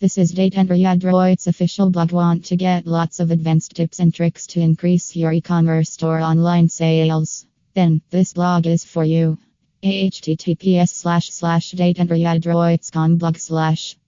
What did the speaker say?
This is Datendra Droid's official blog. Want to get lots of advanced tips and tricks to increase your e-commerce store online sales? Then this blog is for you. https slash slash blog slash